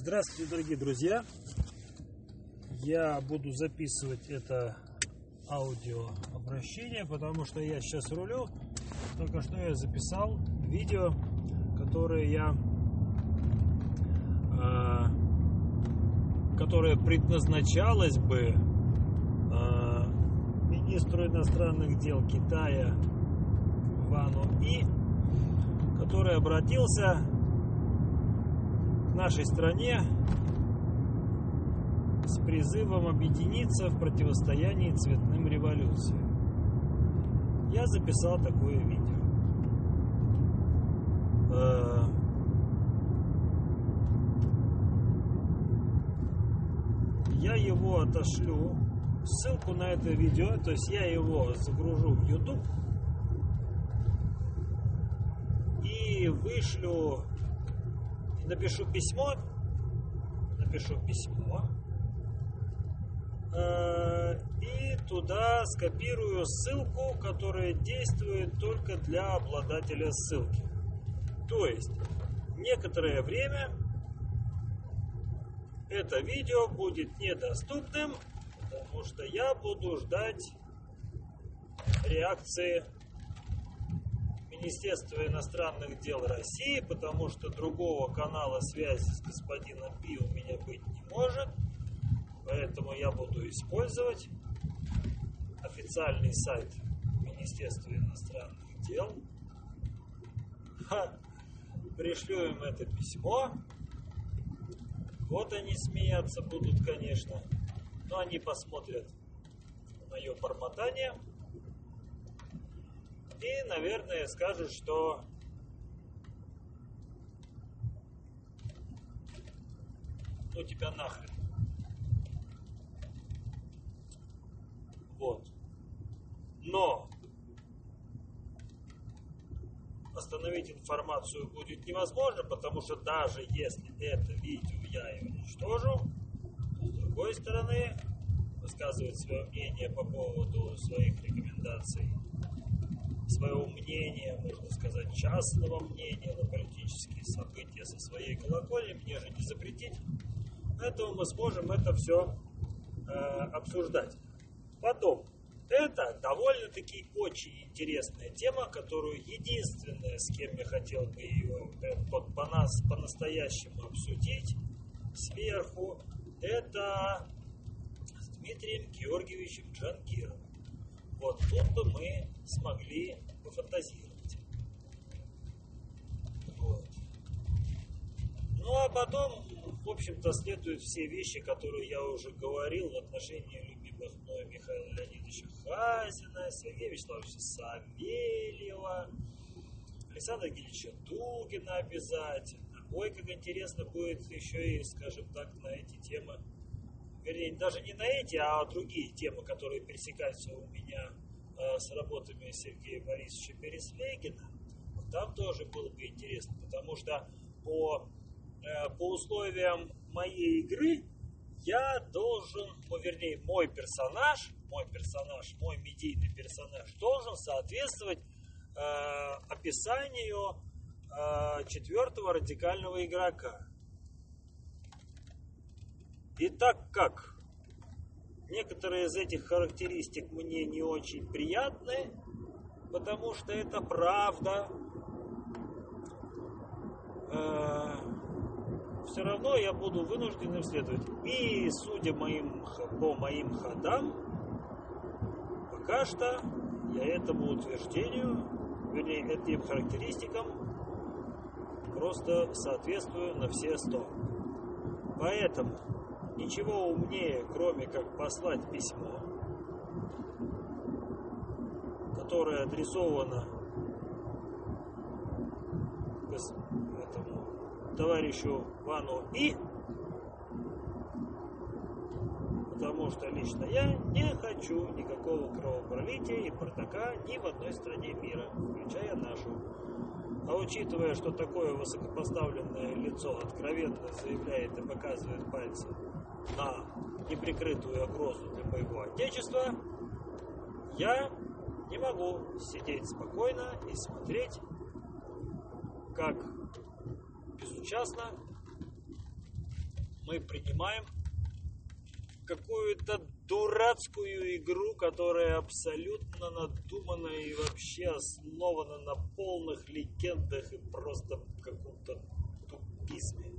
Здравствуйте, дорогие друзья! Я буду записывать это аудиообращение, потому что я сейчас рулю. Только что я записал видео, которое я э, которое предназначалось бы э, министру иностранных дел Китая Вану И, который обратился нашей стране с призывом объединиться в противостоянии цветным революциям. Я записал такое видео. Э, я его отошлю, ссылку на это видео, то есть я его загружу в YouTube и вышлю, напишу письмо, напишу письмо, э, и туда скопирую ссылку, которая действует только для обладателя ссылки. То есть некоторое время это видео будет недоступным, потому что я буду ждать реакции Министерства иностранных дел России, потому что другого канала связи с господином Пи у меня быть не может. Поэтому я буду использовать официальный сайт Министерства иностранных дел. Ха. Пришлю им это письмо. Вот они смеяться будут, конечно. Но они посмотрят мое бормотание. И, наверное, скажут, что ну тебя нахрен. Вот. Но остановить информацию будет невозможно, потому что даже если это видео я и уничтожу, то с другой стороны высказывать свое мнение по поводу своих рекомендаций, своего мнения, можно сказать, частного мнения на политические события со своей колокольни, мне же не запретить. Поэтому мы сможем это все э, обсуждать. Потом, это довольно-таки очень интересная тема, которую единственное, с кем я хотел бы ее вот, по нас по-настоящему обсудить сверху, это с Дмитрием Георгиевичем Джангировым. Вот тут бы мы смогли пофантазировать. Вот. Ну а потом, в общем-то, следуют все вещи, которые я уже говорил в отношении любимых мной Михаила Леонидовича Хазина, Сергея Вячеславовича Савельева, Александра Гильевича Дугина обязательно. Ой, как интересно будет еще и, скажем так, на эти темы, вернее, даже не на эти, а другие темы, которые пересекаются у меня э, с работами Сергея Борисовича Переслегина. Там тоже было бы интересно, потому что по, э, по условиям моей игры я должен, ну, вернее, мой персонаж, мой персонаж, мой медийный персонаж должен соответствовать э, описанию э, четвертого радикального игрока. И так как некоторые из этих характеристик мне не очень приятны, потому что это правда, э, все равно я буду вынужден им следовать. И судя моим, по моим ходам, пока что я этому утверждению, вернее, этим характеристикам просто соответствую на все сто. Поэтому ничего умнее, кроме как послать письмо, которое адресовано этому товарищу Вану И, потому что лично я не хочу никакого кровопролития и бардака ни в одной стране мира, включая нашу. А учитывая, что такое высокопоставленное лицо откровенно заявляет и показывает пальцем на неприкрытую угрозу для моего отечества, я не могу сидеть спокойно и смотреть, как безучастно мы принимаем какую-то дурацкую игру, которая абсолютно надумана и вообще основана на полных легендах и просто каком-то тупизме.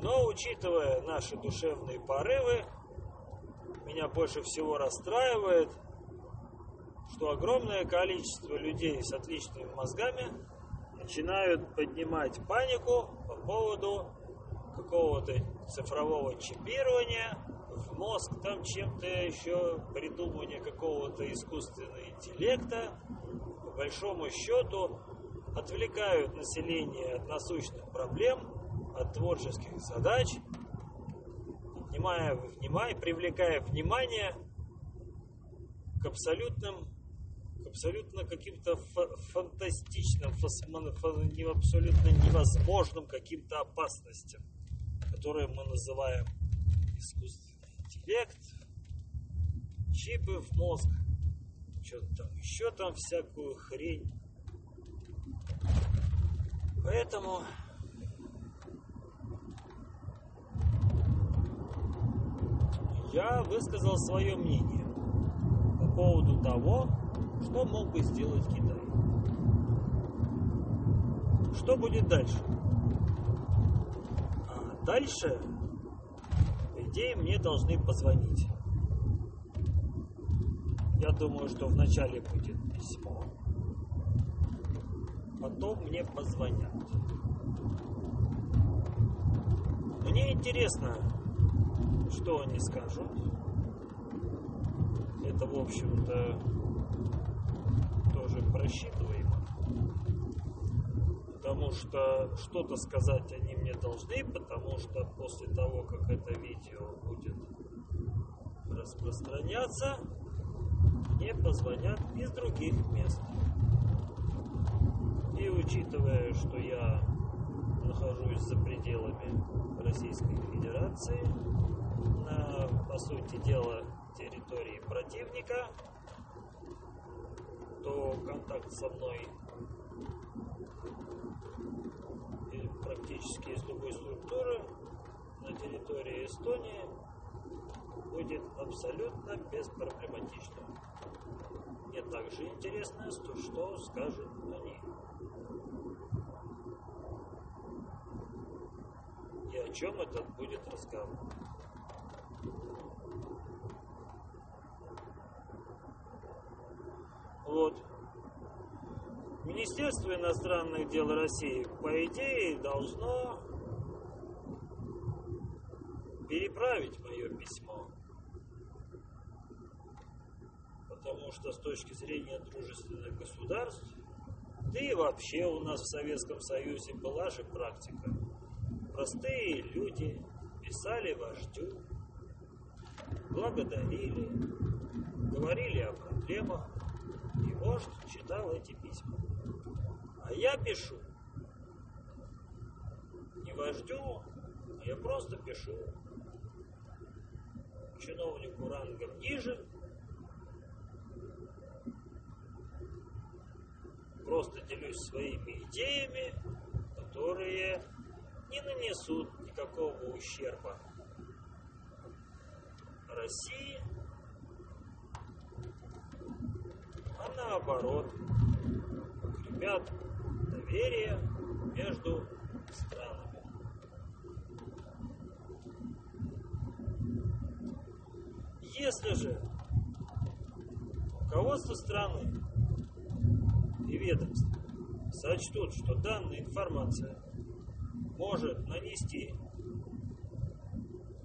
Но учитывая наши душевные порывы, меня больше всего расстраивает, что огромное количество людей с отличными мозгами начинают поднимать панику по поводу какого-то цифрового чипирования в мозг, там чем-то еще придумывание какого-то искусственного интеллекта, по большому счету отвлекают население от насущных проблем, от творческих задач, поднимая внимание, привлекая внимание к абсолютным абсолютно каким-то фантастичным, абсолютно невозможным каким-то опасностям, которые мы называем искусственный интеллект, чипы в мозг, что-то там еще там всякую хрень. Поэтому я высказал свое мнение по поводу того, что мог бы сделать Китай? Что будет дальше? А дальше, по идее, мне должны позвонить. Я думаю, что вначале будет письмо, потом мне позвонят. Мне интересно, что они скажут. Это, в общем-то, просчитываемо. Потому что что-то сказать они мне должны, потому что после того, как это видео будет распространяться, мне позвонят из других мест. И учитывая, что я нахожусь за пределами Российской Федерации, на, по сути дела, территории противника, то контакт со мной практически из любой структуры на территории Эстонии будет абсолютно беспроблематичным. Мне также интересно, что скажут они. И о чем этот будет разговор. Вот. Министерство иностранных дел России, по идее, должно переправить мое письмо. Потому что с точки зрения дружественных государств, да и вообще у нас в Советском Союзе была же практика. Простые люди писали вождю, благодарили, говорили о проблемах, и вождь читал эти письма. А я пишу. Не вождю, а я просто пишу. Чиновнику рангом ниже, просто делюсь своими идеями, которые не нанесут никакого ущерба России наоборот укрепят доверие между странами. Если же руководство страны и ведомств сочтут, что данная информация может нанести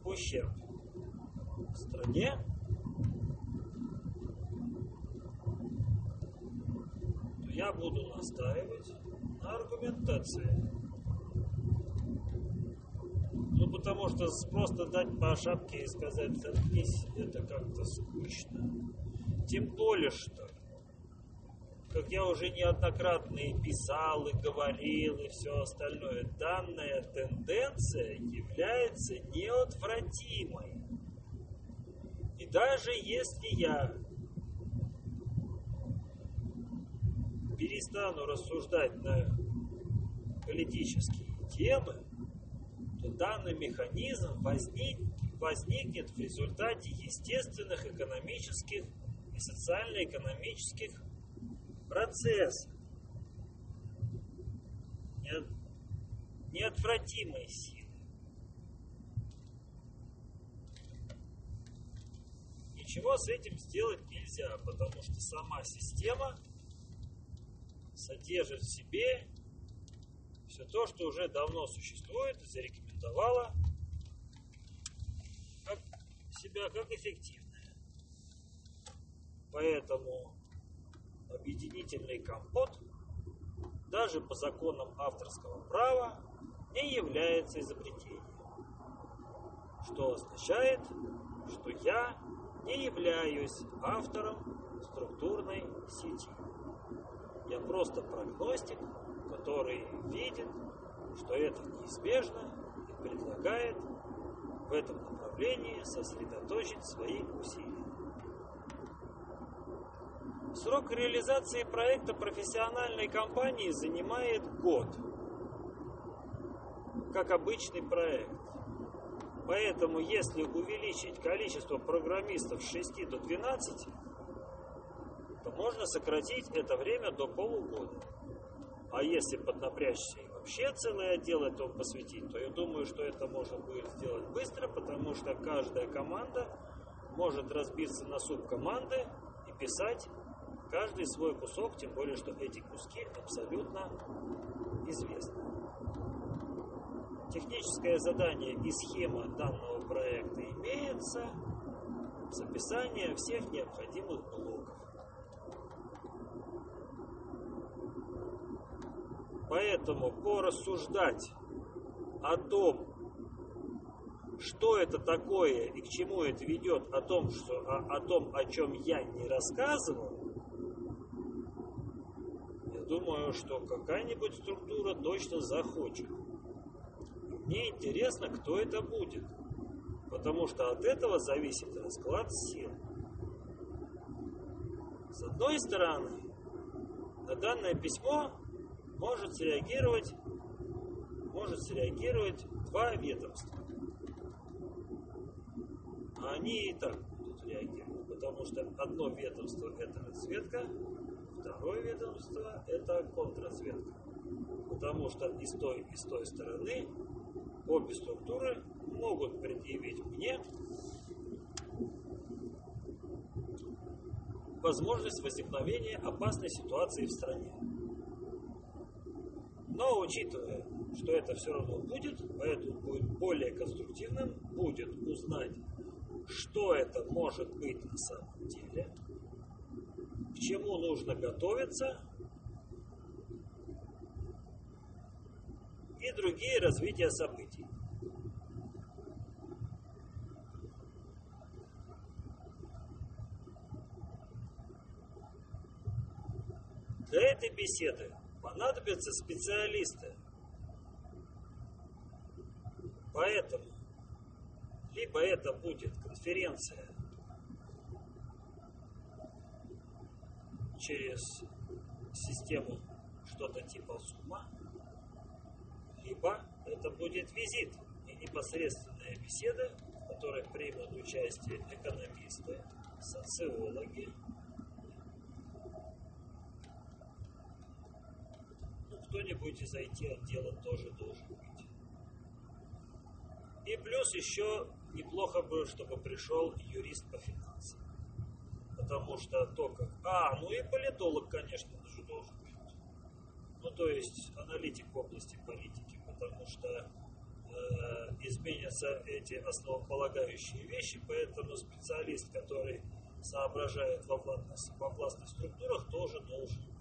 ущерб стране, я буду настаивать на аргументации. Ну, потому что просто дать по шапке и сказать «заткнись» это как-то скучно. Тем более, что, как я уже неоднократно и писал, и говорил, и все остальное, данная тенденция является неотвратимой. И даже если я перестану рассуждать на политические темы, то данный механизм возник, возникнет в результате естественных экономических и социально-экономических процессов. Неотвратимой силы. Ничего с этим сделать нельзя, потому что сама система содержит в себе все то, что уже давно существует и зарекомендовала как себя как эффективное. Поэтому объединительный компот даже по законам авторского права не является изобретением. Что означает, что я не являюсь автором структурной сети. Я просто прогностик, который видит, что это неизбежно и предлагает в этом направлении сосредоточить свои усилия. Срок реализации проекта профессиональной компании занимает год, как обычный проект. Поэтому, если увеличить количество программистов с 6 до 12, то можно сократить это время до полугода. А если поднапрячься и вообще целый отдел этому посвятить, то я думаю, что это можно будет сделать быстро, потому что каждая команда может разбиться на субкоманды и писать каждый свой кусок, тем более, что эти куски абсолютно известны. Техническое задание и схема данного проекта имеется с описанием всех необходимых блоков. Поэтому порассуждать о том, что это такое и к чему это ведет, о том, что, о, о том, о чем я не рассказывал, я думаю, что какая-нибудь структура точно захочет. Мне интересно, кто это будет, потому что от этого зависит расклад сил. С одной стороны, на данное письмо может среагировать, может среагировать два ведомства. А они и так будут реагировать, потому что одно ведомство это разведка, второе ведомство это контрразведка. Потому что и с той, и с той стороны обе структуры могут предъявить мне возможность возникновения опасной ситуации в стране. Но учитывая, что это все равно будет, поэтому будет более конструктивным, будет узнать, что это может быть на самом деле, к чему нужно готовиться и другие развития событий. Для этой беседы понадобятся специалисты. Поэтому либо это будет конференция через систему что-то типа сумма, либо это будет визит и непосредственная беседа, в которой примут участие экономисты, социологи, кто-нибудь из IT-отдела тоже должен быть. И плюс еще неплохо бы, чтобы пришел юрист по финансам. Потому что только... А, ну и политолог, конечно же, должен быть. Ну, то есть аналитик в области политики потому что э, изменятся эти основополагающие вещи, поэтому специалист, который соображает во властных, во властных структурах, тоже должен.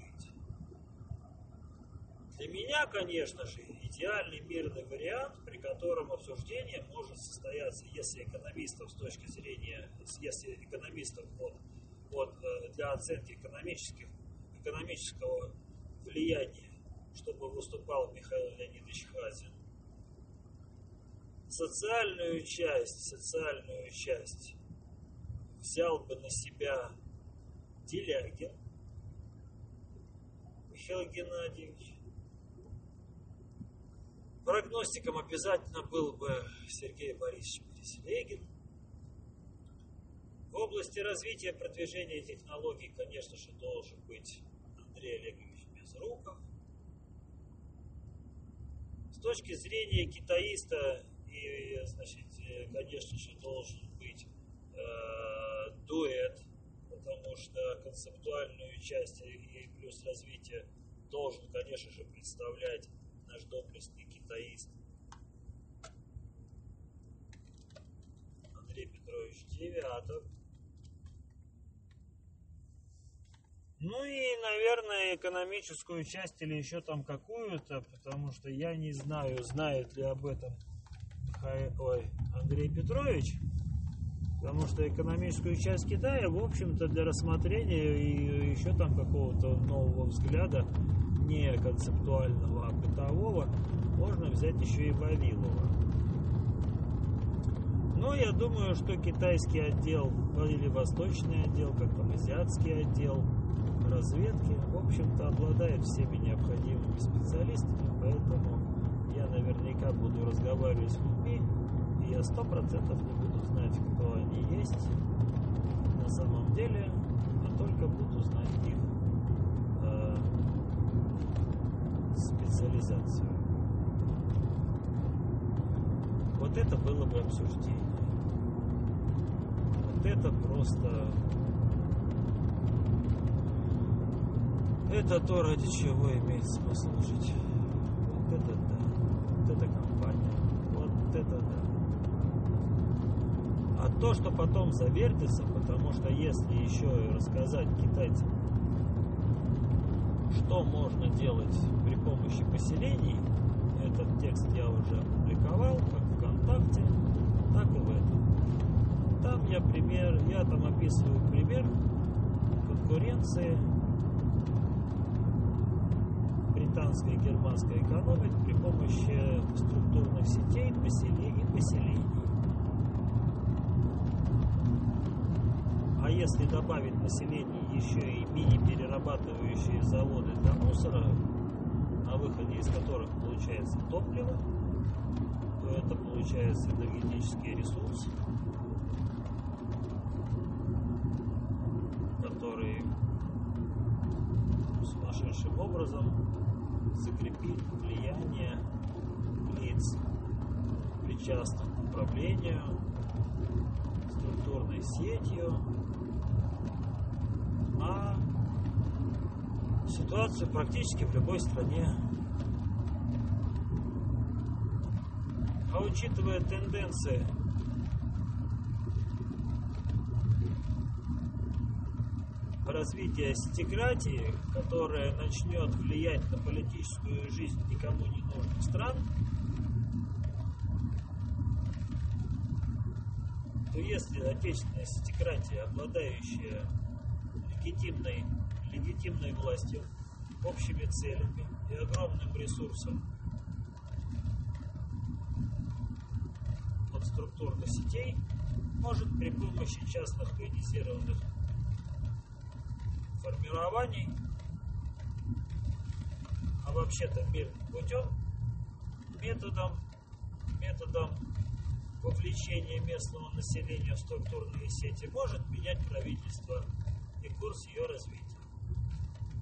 Для меня, конечно же, идеальный мирный вариант, при котором обсуждение может состояться, если экономистов с точки зрения, если экономистов вот, вот, э, для оценки экономических, экономического влияния чтобы выступал Михаил Леонидович Хазин. Социальную часть, социальную часть взял бы на себя Делягин Михаил Геннадьевич. Прогностиком обязательно был бы Сергей Борисович Переселегин. В области развития продвижения технологий, конечно же, должен быть Андрей Олегович Безруков. С точки зрения китаиста, и, значит, конечно же, должен быть э, дуэт, потому что концептуальную часть и плюс развитие должен, конечно же, представлять наш доблестный китаист Андрей Петрович Девятов. Ну и, наверное, экономическую часть или еще там какую-то, потому что я не знаю, знает ли об этом Михаил, ой, Андрей Петрович, потому что экономическую часть Китая, в общем-то, для рассмотрения и еще там какого-то нового взгляда, не концептуального, а бытового, можно взять еще и Вавилова. Но я думаю, что китайский отдел или восточный отдел, как там азиатский отдел – разведки, в общем-то, обладает всеми необходимыми специалистами, поэтому я наверняка буду разговаривать с людьми, и я сто процентов не буду знать, кто они есть на самом деле, а только буду знать их э, специализацию. Вот это было бы обсуждение. Вот это просто Это то, ради чего имеет смысл жить. Вот это да. Вот это компания. Вот это да. А то, что потом завертится, потому что если еще рассказать китайцам, что можно делать при помощи поселений, этот текст я уже опубликовал, как ВКонтакте, так и в этом. Там я пример, я там описываю пример конкуренции британской и германской экономик при помощи структурных сетей поселений и поселений. А если добавить население еще и мини-перерабатывающие заводы для мусора, на выходе из которых получается топливо, то это получается энергетический ресурс, который сумасшедшим образом закрепить влияние лиц, причастных к управлению структурной сетью на ситуацию практически в любой стране. А учитывая тенденции развития сетикратии, которая начнет влиять на политическую жизнь никому не нужных стран, то если отечественная сетикратия, обладающая легитимной, легитимной властью, общими целями и огромным ресурсом. От структурных сетей, может при помощи частных военизированных формирований, а вообще-то мирным путем, методом, методом вовлечения местного населения в структурные сети может менять правительство и курс ее развития.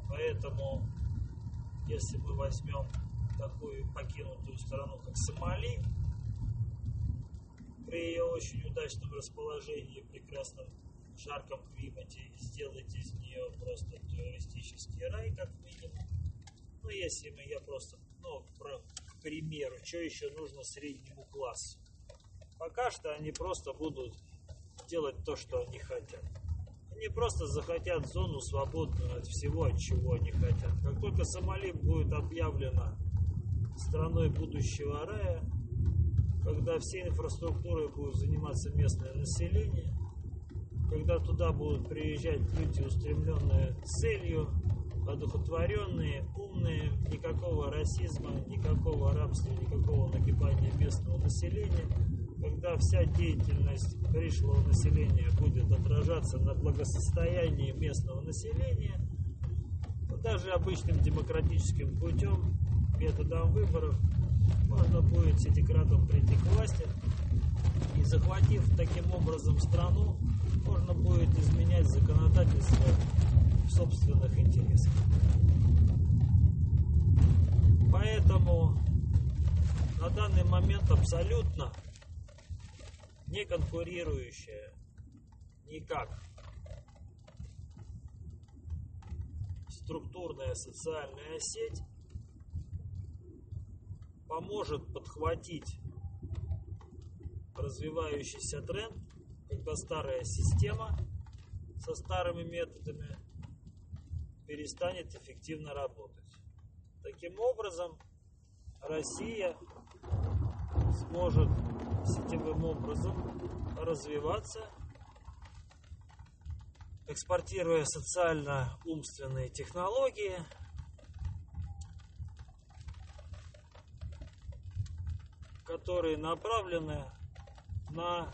Поэтому, если мы возьмем такую покинутую страну, как Сомали, при ее очень удачном расположении, прекрасном жарком климате сделать из нее просто туристический рай, как минимум. Ну, если мы, я просто, ну, про, к примеру, что еще нужно среднему классу? Пока что они просто будут делать то, что они хотят. Они просто захотят зону свободную от всего, от чего они хотят. Как только Сомали будет объявлена страной будущего рая, когда всей инфраструктурой будет заниматься местное население, когда туда будут приезжать люди, устремленные целью, одухотворенные, умные, никакого расизма, никакого рабства, никакого нагибания местного населения, когда вся деятельность пришлого населения будет отражаться на благосостоянии местного населения, то даже обычным демократическим путем, методом выборов, можно будет сетикратом прийти к власти и захватив таким образом страну, можно будет изменять законодательство в собственных интересах. Поэтому на данный момент абсолютно не конкурирующая никак структурная социальная сеть поможет подхватить развивающийся тренд, когда старая система со старыми методами перестанет эффективно работать. Таким образом, Россия сможет сетевым образом развиваться, экспортируя социально-умственные технологии, которые направлены на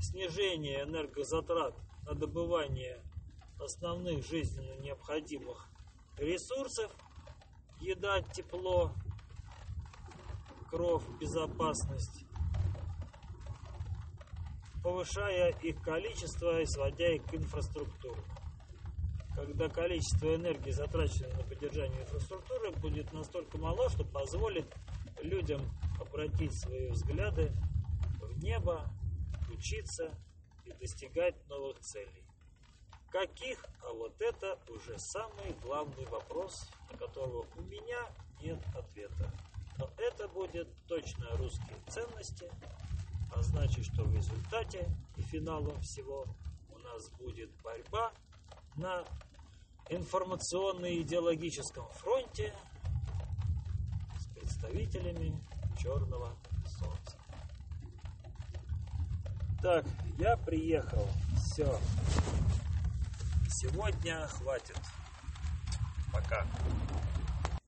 снижение энергозатрат на добывание основных жизненно необходимых ресурсов, еда, тепло, кровь, безопасность, повышая их количество и сводя их к инфраструктуре. Когда количество энергии, затраченной на поддержание инфраструктуры, будет настолько мало, что позволит людям обратить свои взгляды в небо, учиться и достигать новых целей. Каких? А вот это уже самый главный вопрос, на которого у меня нет ответа. Но это будет точно русские ценности, а значит, что в результате и финалом всего у нас будет борьба на информационно-идеологическом фронте с представителями черного солнца. Так, я приехал. Все. Сегодня хватит. Пока.